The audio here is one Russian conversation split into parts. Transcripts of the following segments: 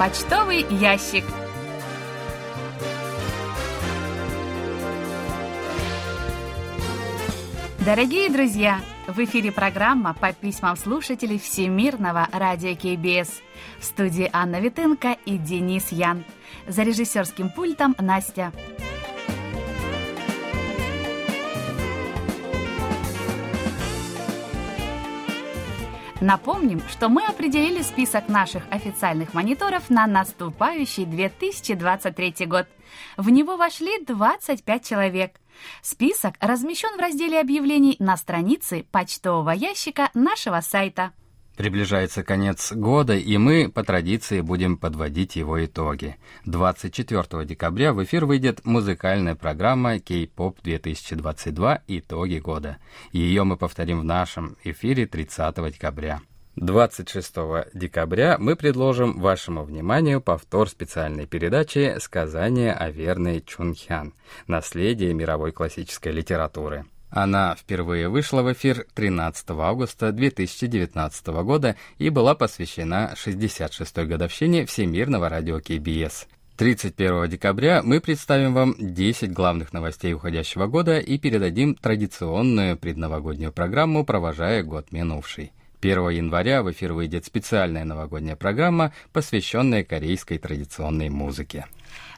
Почтовый ящик. Дорогие друзья, в эфире программа по письмам слушателей Всемирного радио КБС. В студии Анна Витенко и Денис Ян. За режиссерским пультом Настя. Напомним, что мы определили список наших официальных мониторов на наступающий 2023 год. В него вошли 25 человек. Список размещен в разделе объявлений на странице почтового ящика нашего сайта. Приближается конец года, и мы, по традиции, будем подводить его итоги. 24 декабря в эфир выйдет музыкальная программа K-Pop 2022 «Итоги года». Ее мы повторим в нашем эфире 30 декабря. 26 декабря мы предложим вашему вниманию повтор специальной передачи «Сказание о верной Чунхян. Наследие мировой классической литературы». Она впервые вышла в эфир 13 августа 2019 года и была посвящена 66-й годовщине Всемирного радио КБС. 31 декабря мы представим вам 10 главных новостей уходящего года и передадим традиционную предновогоднюю программу «Провожая год минувший». 1 января в эфир выйдет специальная новогодняя программа, посвященная корейской традиционной музыке.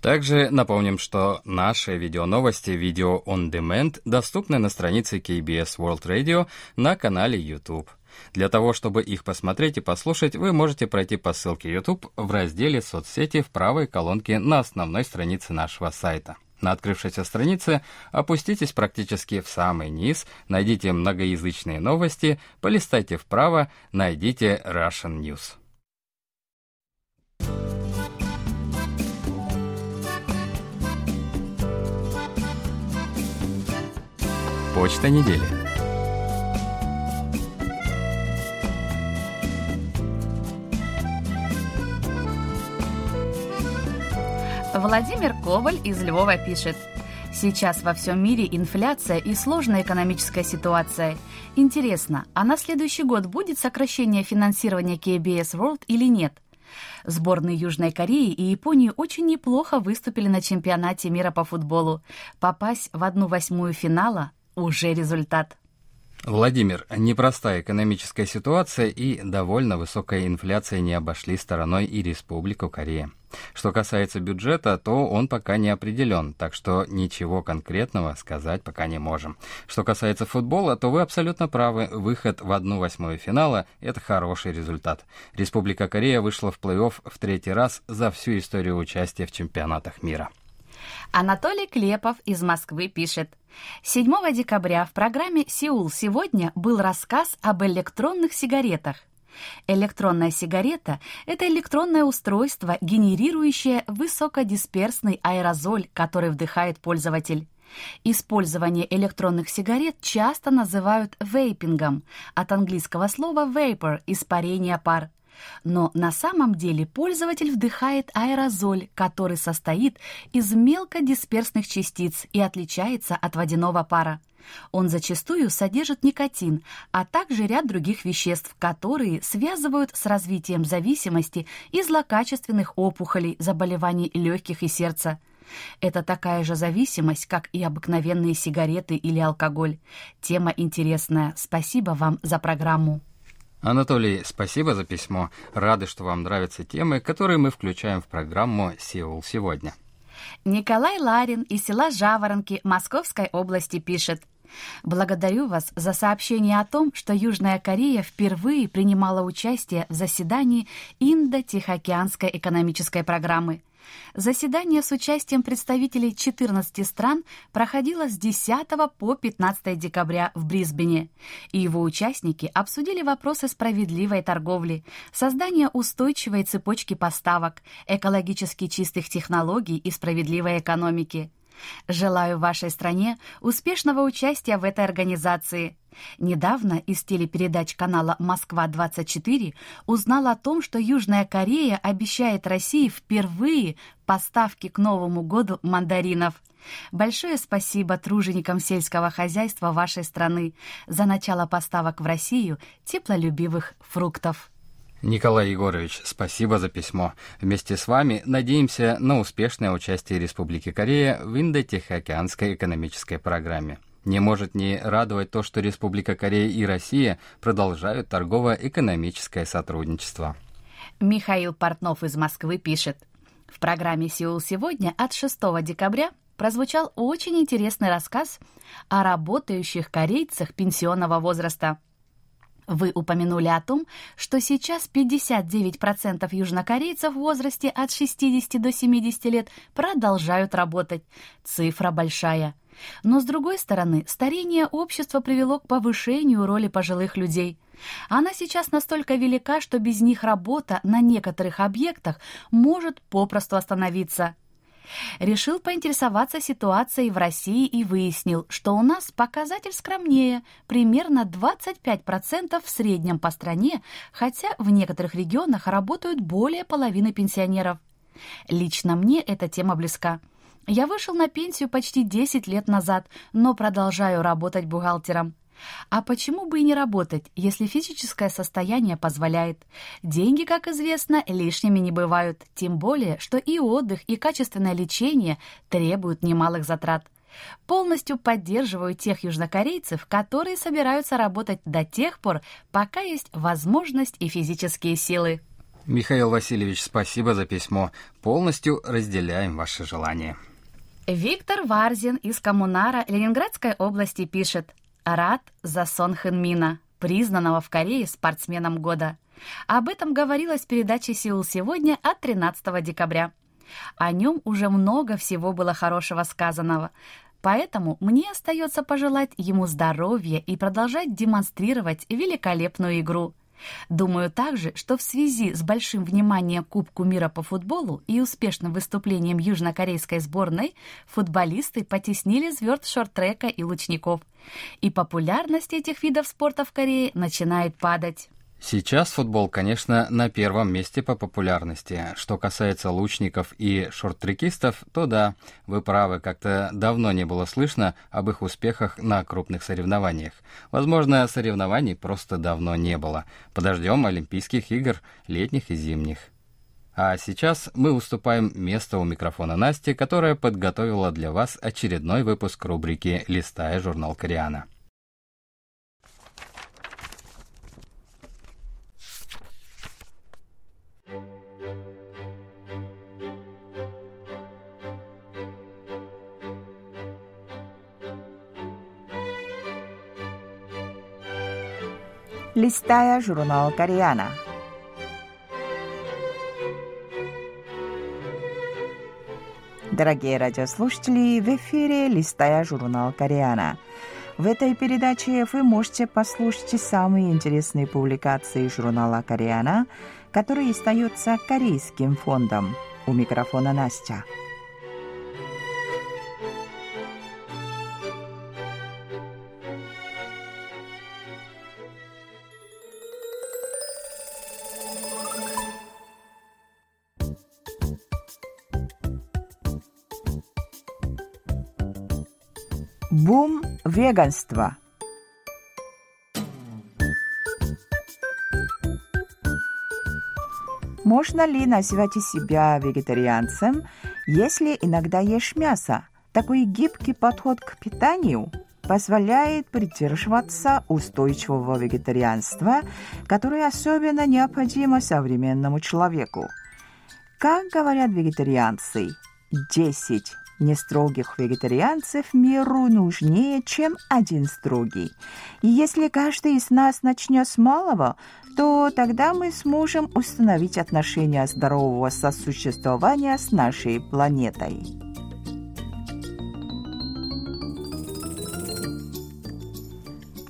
Также напомним, что наши видеоновости «Видео on Demand» доступны на странице KBS World Radio на канале YouTube. Для того, чтобы их посмотреть и послушать, вы можете пройти по ссылке YouTube в разделе «Соцсети» в правой колонке на основной странице нашего сайта. На открывшейся странице опуститесь практически в самый низ, найдите многоязычные новости, полистайте вправо, найдите Russian News. Почта недели. Владимир Коваль из Львова пишет. Сейчас во всем мире инфляция и сложная экономическая ситуация. Интересно, а на следующий год будет сокращение финансирования KBS World или нет? Сборные Южной Кореи и Японии очень неплохо выступили на чемпионате мира по футболу. Попасть в одну восьмую финала уже результат. Владимир, непростая экономическая ситуация и довольно высокая инфляция не обошли стороной и Республику Корея. Что касается бюджета, то он пока не определен, так что ничего конкретного сказать пока не можем. Что касается футбола, то вы абсолютно правы. Выход в одну восьмую финала – это хороший результат. Республика Корея вышла в плей-офф в третий раз за всю историю участия в чемпионатах мира. Анатолий Клепов из Москвы пишет. 7 декабря в программе «Сеул сегодня» был рассказ об электронных сигаретах. Электронная сигарета – это электронное устройство, генерирующее высокодисперсный аэрозоль, который вдыхает пользователь. Использование электронных сигарет часто называют вейпингом, от английского слова vapor – испарение пар. Но на самом деле пользователь вдыхает аэрозоль, который состоит из мелкодисперсных частиц и отличается от водяного пара. Он зачастую содержит никотин, а также ряд других веществ, которые связывают с развитием зависимости и злокачественных опухолей, заболеваний легких и сердца. Это такая же зависимость, как и обыкновенные сигареты или алкоголь. Тема интересная. Спасибо вам за программу. Анатолий, спасибо за письмо. Рады, что вам нравятся темы, которые мы включаем в программу «Сеул сегодня». Николай Ларин из села Жаворонки Московской области пишет. Благодарю вас за сообщение о том, что Южная Корея впервые принимала участие в заседании Индо-Тихоокеанской экономической программы – Заседание с участием представителей 14 стран проходило с 10 по 15 декабря в Брисбене, и его участники обсудили вопросы справедливой торговли, создания устойчивой цепочки поставок, экологически чистых технологий и справедливой экономики. Желаю вашей стране успешного участия в этой организации. Недавно из телепередач канала «Москва-24» узнал о том, что Южная Корея обещает России впервые поставки к Новому году мандаринов. Большое спасибо труженикам сельского хозяйства вашей страны за начало поставок в Россию теплолюбивых фруктов. Николай Егорович, спасибо за письмо. Вместе с вами надеемся на успешное участие Республики Корея в Индо-Тихоокеанской экономической программе. Не может не радовать то, что Республика Корея и Россия продолжают торгово-экономическое сотрудничество. Михаил Портнов из Москвы пишет. В программе «Сеул сегодня» от 6 декабря прозвучал очень интересный рассказ о работающих корейцах пенсионного возраста – вы упомянули о том, что сейчас 59% южнокорейцев в возрасте от 60 до 70 лет продолжают работать. Цифра большая. Но, с другой стороны, старение общества привело к повышению роли пожилых людей. Она сейчас настолько велика, что без них работа на некоторых объектах может попросту остановиться. Решил поинтересоваться ситуацией в России и выяснил, что у нас показатель скромнее, примерно 25% в среднем по стране, хотя в некоторых регионах работают более половины пенсионеров. Лично мне эта тема близка. Я вышел на пенсию почти 10 лет назад, но продолжаю работать бухгалтером. А почему бы и не работать, если физическое состояние позволяет? Деньги, как известно, лишними не бывают, тем более, что и отдых, и качественное лечение требуют немалых затрат. Полностью поддерживаю тех южнокорейцев, которые собираются работать до тех пор, пока есть возможность и физические силы. Михаил Васильевич, спасибо за письмо. Полностью разделяем ваши желания. Виктор Варзин из Коммунара Ленинградской области пишет. Рад за Сон Хэнмина, признанного в Корее спортсменом года. Об этом говорилось в передаче «Сеул сегодня» от 13 декабря. О нем уже много всего было хорошего сказанного, поэтому мне остается пожелать ему здоровья и продолжать демонстрировать великолепную игру – Думаю также, что в связи с большим вниманием Кубку мира по футболу и успешным выступлением южнокорейской сборной футболисты потеснили звезд шорт-трека и лучников. И популярность этих видов спорта в Корее начинает падать. Сейчас футбол, конечно, на первом месте по популярности. Что касается лучников и шорт-трекистов, то да, вы правы, как-то давно не было слышно об их успехах на крупных соревнованиях. Возможно, соревнований просто давно не было. Подождем Олимпийских игр, летних и зимних. А сейчас мы уступаем место у микрофона Насти, которая подготовила для вас очередной выпуск рубрики «Листая журнал Кориана». Листая журнал Кориана. Дорогие радиослушатели, в эфире «Листая журнал Кориана». В этой передаче вы можете послушать самые интересные публикации журнала «Кориана», который издается Корейским фондом. У микрофона Настя. Бум веганства. Можно ли назвать себя вегетарианцем, если иногда ешь мясо? Такой гибкий подход к питанию позволяет придерживаться устойчивого вегетарианства, которое особенно необходимо современному человеку. Как говорят вегетарианцы, 10 нестрогих вегетарианцев миру нужнее, чем один строгий. И если каждый из нас начнет с малого, то тогда мы сможем установить отношения здорового сосуществования с нашей планетой.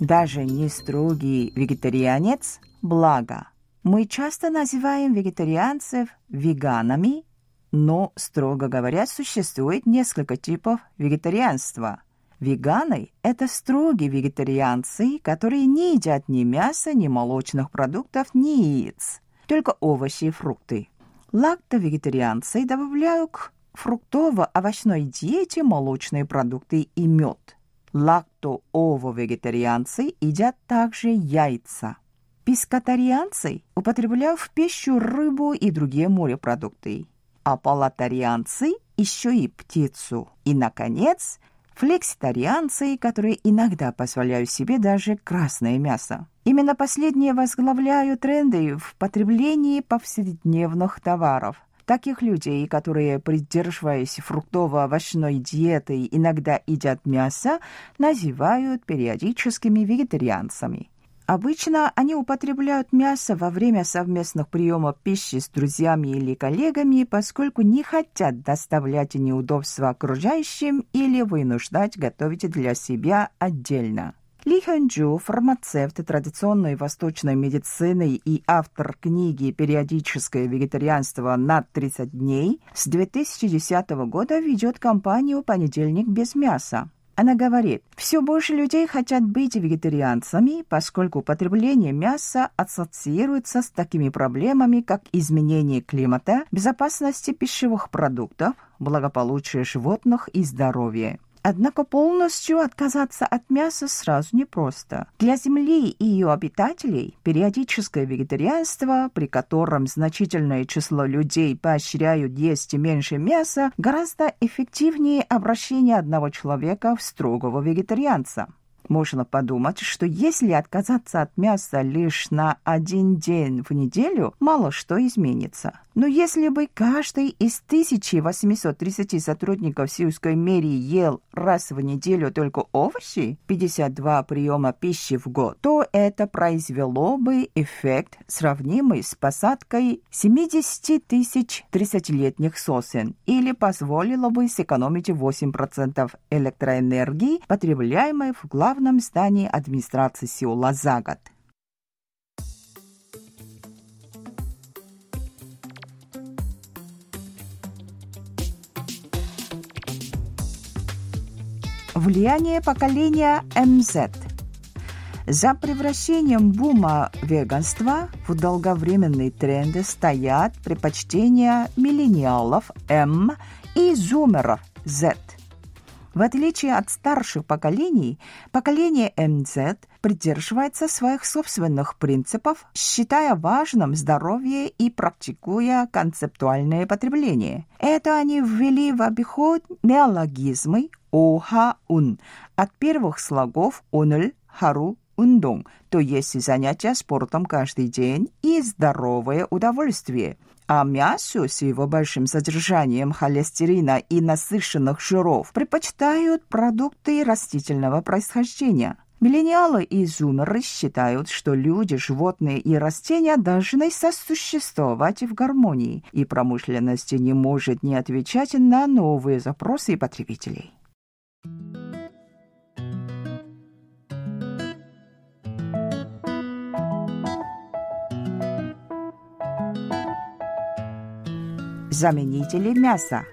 Даже не строгий вегетарианец – благо. Мы часто называем вегетарианцев веганами, но, строго говоря, существует несколько типов вегетарианства. Веганы – это строгие вегетарианцы, которые не едят ни мяса, ни молочных продуктов, ни яиц, только овощи и фрукты. Лакто-вегетарианцы добавляют к фруктово-овощной диете молочные продукты и мед. Лакто-ово-вегетарианцы едят также яйца. Пескатарианцы употребляют в пищу рыбу и другие морепродукты а палатарианцы еще и птицу. И, наконец, флекситарианцы, которые иногда позволяют себе даже красное мясо. Именно последние возглавляют тренды в потреблении повседневных товаров. Таких людей, которые, придерживаясь фруктово-овощной диеты, иногда едят мясо, называют периодическими вегетарианцами. Обычно они употребляют мясо во время совместных приемов пищи с друзьями или коллегами, поскольку не хотят доставлять неудобства окружающим или вынуждать готовить для себя отдельно. Ли Хэнджу, фармацевт традиционной восточной медицины и автор книги «Периодическое вегетарианство на 30 дней», с 2010 года ведет кампанию «Понедельник без мяса». Она говорит, все больше людей хотят быть вегетарианцами, поскольку потребление мяса ассоциируется с такими проблемами, как изменение климата, безопасности пищевых продуктов, благополучие животных и здоровье. Однако полностью отказаться от мяса сразу непросто. Для Земли и ее обитателей периодическое вегетарианство, при котором значительное число людей поощряют есть меньше мяса, гораздо эффективнее обращения одного человека в строгого вегетарианца. Можно подумать, что если отказаться от мяса лишь на один день в неделю, мало что изменится. Но если бы каждый из 1830 сотрудников сельской мэрии ел раз в неделю только овощи, 52 приема пищи в год, то это произвело бы эффект, сравнимый с посадкой 70 тысяч 30-летних сосен или позволило бы сэкономить 8% электроэнергии, потребляемой в главном здании администрации Сеула за год. Влияние поколения МЗ. За превращением бума веганства в долговременные тренды стоят предпочтения миллениалов М и зумеров Z. В отличие от старших поколений, поколение МЗ придерживается своих собственных принципов, считая важным здоровье и практикуя концептуальное потребление. Это они ввели в обиход неологизмы оха-ун от первых слогов «он을», «хару», «ундong», то есть занятия спортом каждый день и здоровое удовольствие – а мясо с его большим содержанием холестерина и насыщенных жиров предпочитают продукты растительного происхождения. Миллениалы и зумеры считают, что люди, животные и растения должны сосуществовать в гармонии, и промышленность не может не отвечать на новые запросы потребителей. Заменители мяса.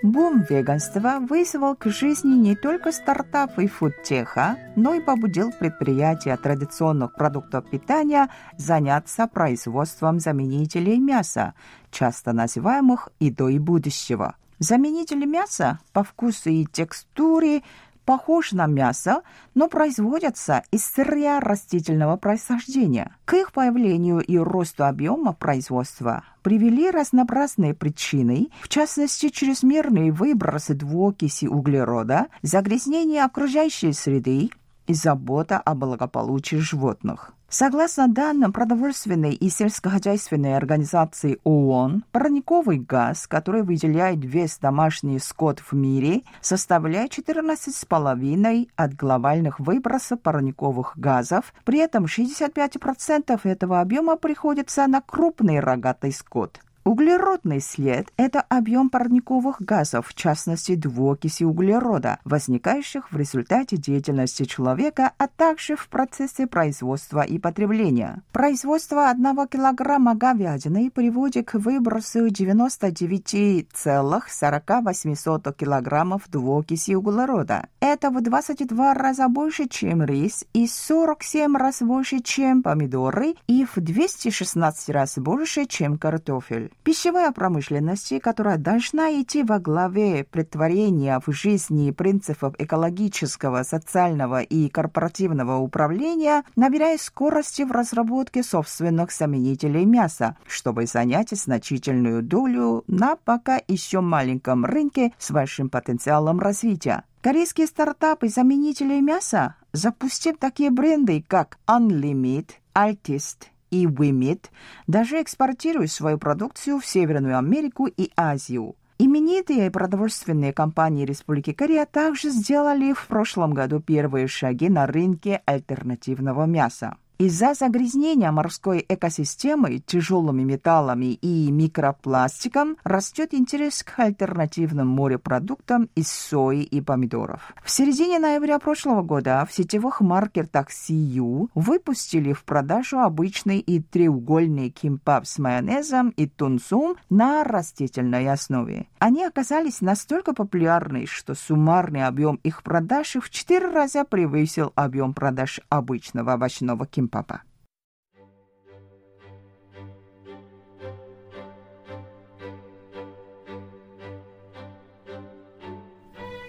Бум веганства вызвал к жизни не только стартапы фудтеха, но и побудил предприятия традиционных продуктов питания заняться производством заменителей мяса, часто называемых едой будущего. Заменители мяса по вкусу и текстуре похож на мясо, но производятся из сырья растительного происхождения. К их появлению и росту объема производства привели разнообразные причины, в частности, чрезмерные выбросы двуокиси углерода, загрязнение окружающей среды, и забота о благополучии животных. Согласно данным продовольственной и сельскохозяйственной организации ООН, парниковый газ, который выделяет весь домашний скот в мире, составляет 14,5% от глобальных выбросов парниковых газов. При этом 65% этого объема приходится на крупный рогатый скот. Углеродный след – это объем парниковых газов, в частности двуокиси углерода, возникающих в результате деятельности человека, а также в процессе производства и потребления. Производство одного килограмма говядины приводит к выбросу 99,48 килограммов двуокиси углерода. Это в 22 раза больше, чем рис, и 47 раз больше, чем помидоры, и в 216 раз больше, чем картофель. Пищевая промышленность, которая должна идти во главе претворения в жизни принципов экологического, социального и корпоративного управления, набирает скорости в разработке собственных заменителей мяса, чтобы занять значительную долю на пока еще маленьком рынке с большим потенциалом развития. Корейские стартапы заменителей мяса запустив такие бренды, как Unlimit, Altist и Wimit даже экспортируют свою продукцию в Северную Америку и Азию. Именитые продовольственные компании Республики Корея также сделали в прошлом году первые шаги на рынке альтернативного мяса. Из-за загрязнения морской экосистемы тяжелыми металлами и микропластиком растет интерес к альтернативным морепродуктам из сои и помидоров. В середине ноября прошлого года в сетевых маркетах CU выпустили в продажу обычный и треугольный кимпап с майонезом и тунцом на растительной основе. Они оказались настолько популярны, что суммарный объем их продаж в четыре раза превысил объем продаж обычного овощного кимпапа папа.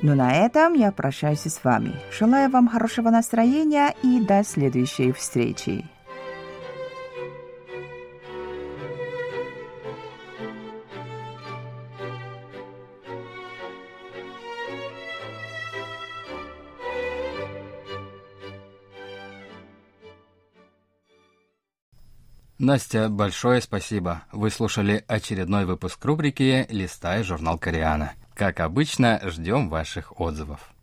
Ну на этом я прощаюсь с вами. Желаю вам хорошего настроения и до следующей встречи. Настя, большое спасибо. Вы слушали очередной выпуск рубрики «Листай журнал Кориана». Как обычно, ждем ваших отзывов.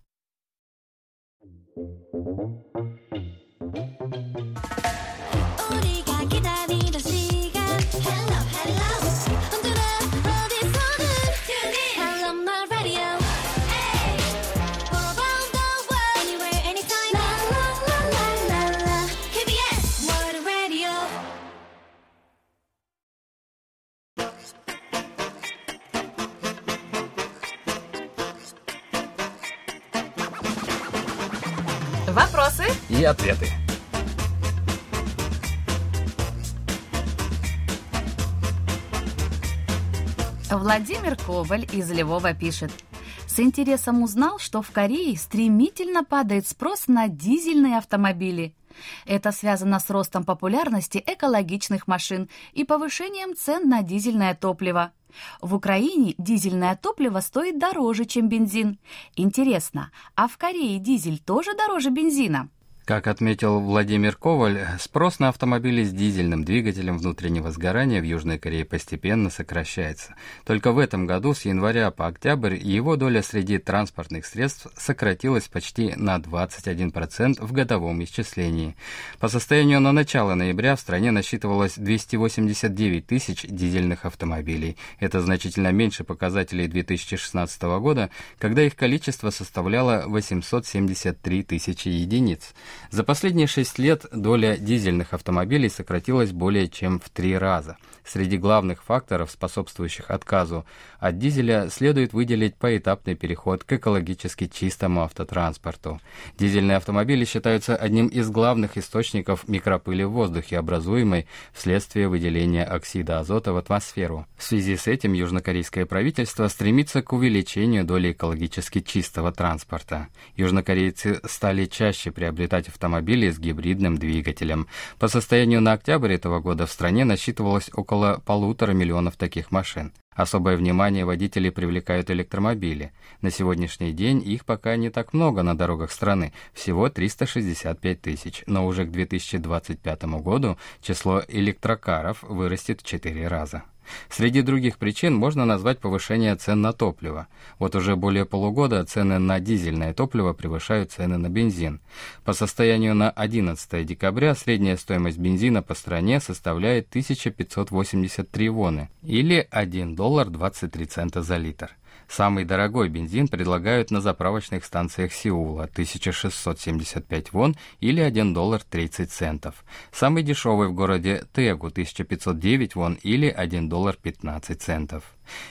Вопросы и ответы. Владимир Коваль из Львова пишет. С интересом узнал, что в Корее стремительно падает спрос на дизельные автомобили. Это связано с ростом популярности экологичных машин и повышением цен на дизельное топливо. В Украине дизельное топливо стоит дороже, чем бензин. Интересно, а в Корее дизель тоже дороже бензина? Как отметил Владимир Коваль, спрос на автомобили с дизельным двигателем внутреннего сгорания в Южной Корее постепенно сокращается. Только в этом году с января по октябрь его доля среди транспортных средств сократилась почти на 21% в годовом исчислении. По состоянию на начало ноября в стране насчитывалось 289 тысяч дизельных автомобилей. Это значительно меньше показателей 2016 года, когда их количество составляло 873 тысячи единиц. За последние шесть лет доля дизельных автомобилей сократилась более чем в три раза. Среди главных факторов, способствующих отказу от дизеля, следует выделить поэтапный переход к экологически чистому автотранспорту. Дизельные автомобили считаются одним из главных источников микропыли в воздухе, образуемой вследствие выделения оксида азота в атмосферу. В связи с этим южнокорейское правительство стремится к увеличению доли экологически чистого транспорта. Южнокорейцы стали чаще приобретать автомобили с гибридным двигателем. По состоянию на октябрь этого года в стране насчитывалось около около полутора миллионов таких машин. Особое внимание водители привлекают электромобили. На сегодняшний день их пока не так много на дорогах страны, всего 365 тысяч, но уже к 2025 году число электрокаров вырастет в 4 раза. Среди других причин можно назвать повышение цен на топливо. Вот уже более полугода цены на дизельное топливо превышают цены на бензин. По состоянию на 11 декабря средняя стоимость бензина по стране составляет 1583 воны или 1 доллар 23 цента за литр. Самый дорогой бензин предлагают на заправочных станциях Сеула 1675 вон или 1 доллар 30 центов. Самый дешевый в городе Тегу 1509 вон или 1 доллар 15 центов.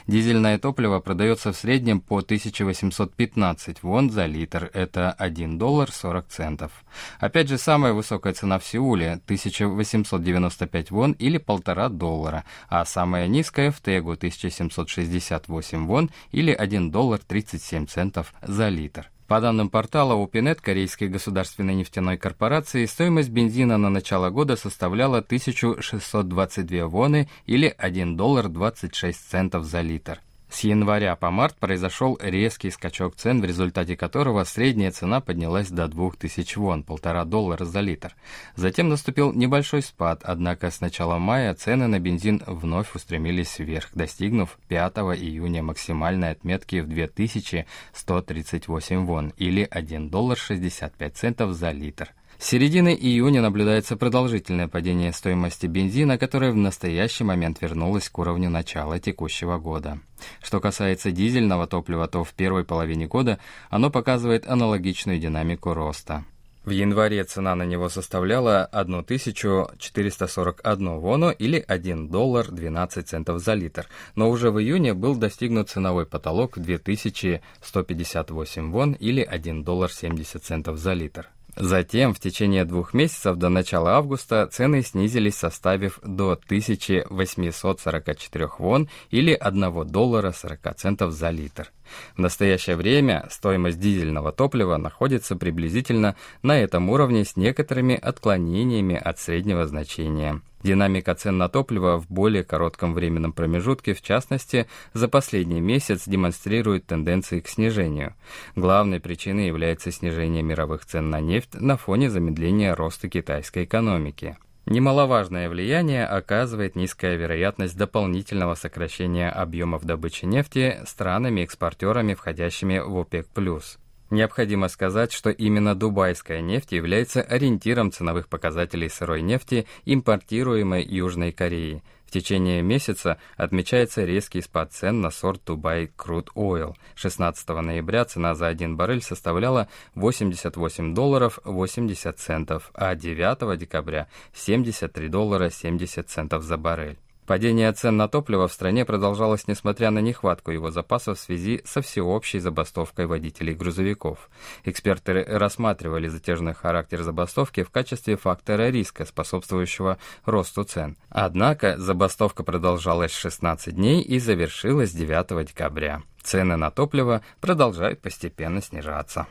Дизельное топливо продается в среднем по 1815 вон за литр, это 1 доллар 40 центов. Опять же, самая высокая цена в Сеуле – 1895 вон или 1,5 доллара, а самая низкая в Тегу – 1768 вон или 1 доллар 37 центов за литр. По данным портала Upinet Корейской государственной нефтяной корпорации, стоимость бензина на начало года составляла 1622 воны или 1 доллар 26 центов за литр. С января по март произошел резкий скачок цен, в результате которого средняя цена поднялась до 2000 вон, полтора доллара за литр. Затем наступил небольшой спад, однако с начала мая цены на бензин вновь устремились вверх, достигнув 5 июня максимальной отметки в 2138 вон, или 1 доллар 65 центов за литр. С середины июня наблюдается продолжительное падение стоимости бензина, которое в настоящий момент вернулось к уровню начала текущего года. Что касается дизельного топлива, то в первой половине года оно показывает аналогичную динамику роста. В январе цена на него составляла 1441 вону или 1 доллар 12 центов за литр, но уже в июне был достигнут ценовой потолок 2158 вон или 1 доллар 70 центов за литр. Затем в течение двух месяцев до начала августа цены снизились, составив до 1844 вон или 1 доллара 40 центов за литр. В настоящее время стоимость дизельного топлива находится приблизительно на этом уровне с некоторыми отклонениями от среднего значения. Динамика цен на топливо в более коротком временном промежутке, в частности, за последний месяц демонстрирует тенденции к снижению. Главной причиной является снижение мировых цен на нефть на фоне замедления роста китайской экономики. Немаловажное влияние оказывает низкая вероятность дополнительного сокращения объемов добычи нефти странами-экспортерами, входящими в ОПЕК+. Необходимо сказать, что именно дубайская нефть является ориентиром ценовых показателей сырой нефти, импортируемой Южной Кореей. В течение месяца отмечается резкий спад цен на сорт Dubai Crude Oil. 16 ноября цена за 1 баррель составляла 88 долларов 80 центов, а 9 декабря 73 доллара 70 центов за баррель. Падение цен на топливо в стране продолжалось несмотря на нехватку его запасов в связи со всеобщей забастовкой водителей грузовиков. Эксперты рассматривали затяжной характер забастовки в качестве фактора риска, способствующего росту цен. Однако забастовка продолжалась 16 дней и завершилась 9 декабря. Цены на топливо продолжают постепенно снижаться.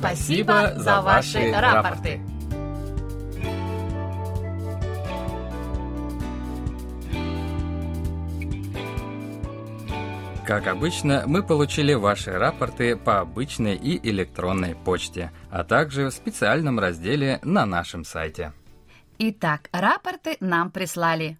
Спасибо за ваши рапорты. Как обычно, мы получили ваши рапорты по обычной и электронной почте, а также в специальном разделе на нашем сайте. Итак, рапорты нам прислали.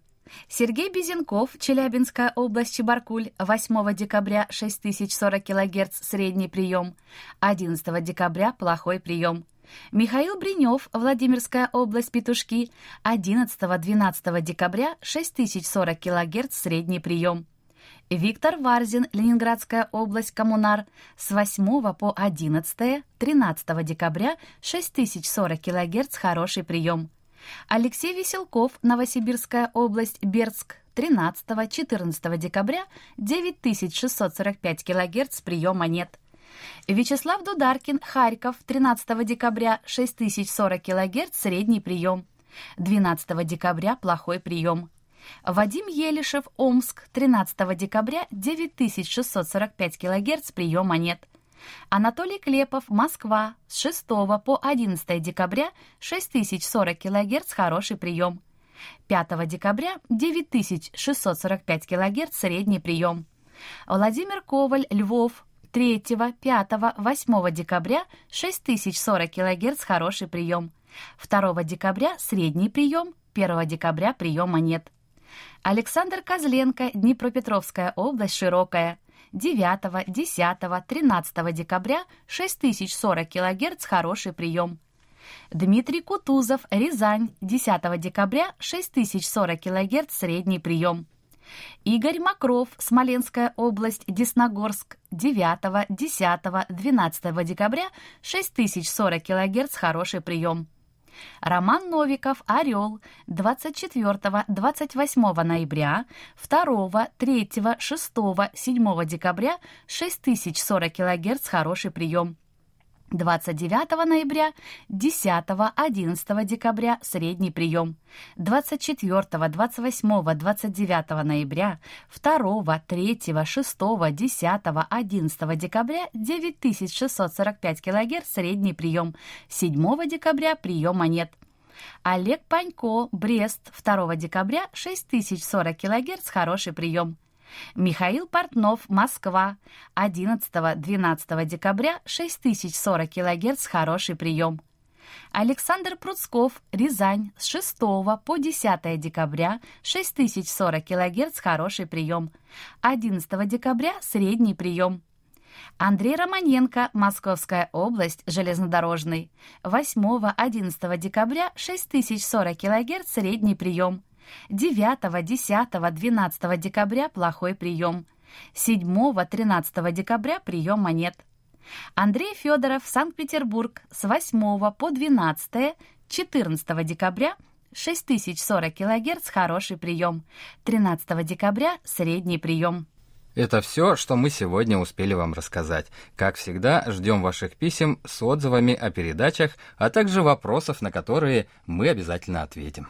Сергей Безенков, Челябинская область, Чебаркуль, 8 декабря 6040 кГц средний прием, 11 декабря плохой прием. Михаил Бринев, Владимирская область, Петушки, 11-12 декабря 6040 кГц средний прием. Виктор Варзин, Ленинградская область, Коммунар, с 8 по 11 13 декабря 6040 кГц хороший прием. Алексей Веселков, Новосибирская область, Бердск, 13-14 декабря 9645 кГц приема нет. Вячеслав Дударкин, Харьков, 13 декабря 6040 кГц средний прием. 12 декабря плохой прием. Вадим Елишев, Омск, 13 декабря, 9645 кГц, прием монет. Анатолий Клепов, Москва, с 6 по 11 декабря, 6040 кГц, хороший прием. 5 декабря, 9645 кГц, средний прием. Владимир Коваль, Львов, 3, 5, 8 декабря 6040 кГц хороший прием. 2 декабря средний прием, 1 декабря приема нет. Александр Козленко, Днепропетровская область, Широкая. 9, 10, 13 декабря 6040 кГц хороший прием. Дмитрий Кутузов, Рязань, 10 декабря 6040 кГц средний прием. Игорь Макров, Смоленская область, Десногорск, 9, 10, 12 декабря 6040 кГц хороший прием. Роман Новиков, Орел, 24-28 ноября, 2, 3, 6, 7 декабря 6040 кГц хороший прием. 29 ноября, 10, 11 декабря средний прием, 24, 28, 29 ноября, 2, 3, 6, 10, 11 декабря 9645 кГц средний прием, 7 декабря приема нет. Олег Панько, Брест, 2 декабря 6040 кГц хороший прием. Михаил Портнов, Москва, 11-12 декабря, 6040 кГц, хороший прием. Александр Пруцков, Рязань, с 6 по 10 декабря, 6040 кГц, хороший прием. 11 декабря, средний прием. Андрей Романенко, Московская область, железнодорожный. 8-11 декабря, 6040 кГц, средний прием. 9, 10, 12 декабря плохой прием. 7, 13 декабря прием монет. Андрей Федоров, Санкт-Петербург, с 8 по 12, 14 декабря 6040 кГц хороший прием. 13 декабря средний прием. Это все, что мы сегодня успели вам рассказать. Как всегда, ждем ваших писем с отзывами о передачах, а также вопросов, на которые мы обязательно ответим.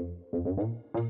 Thank you.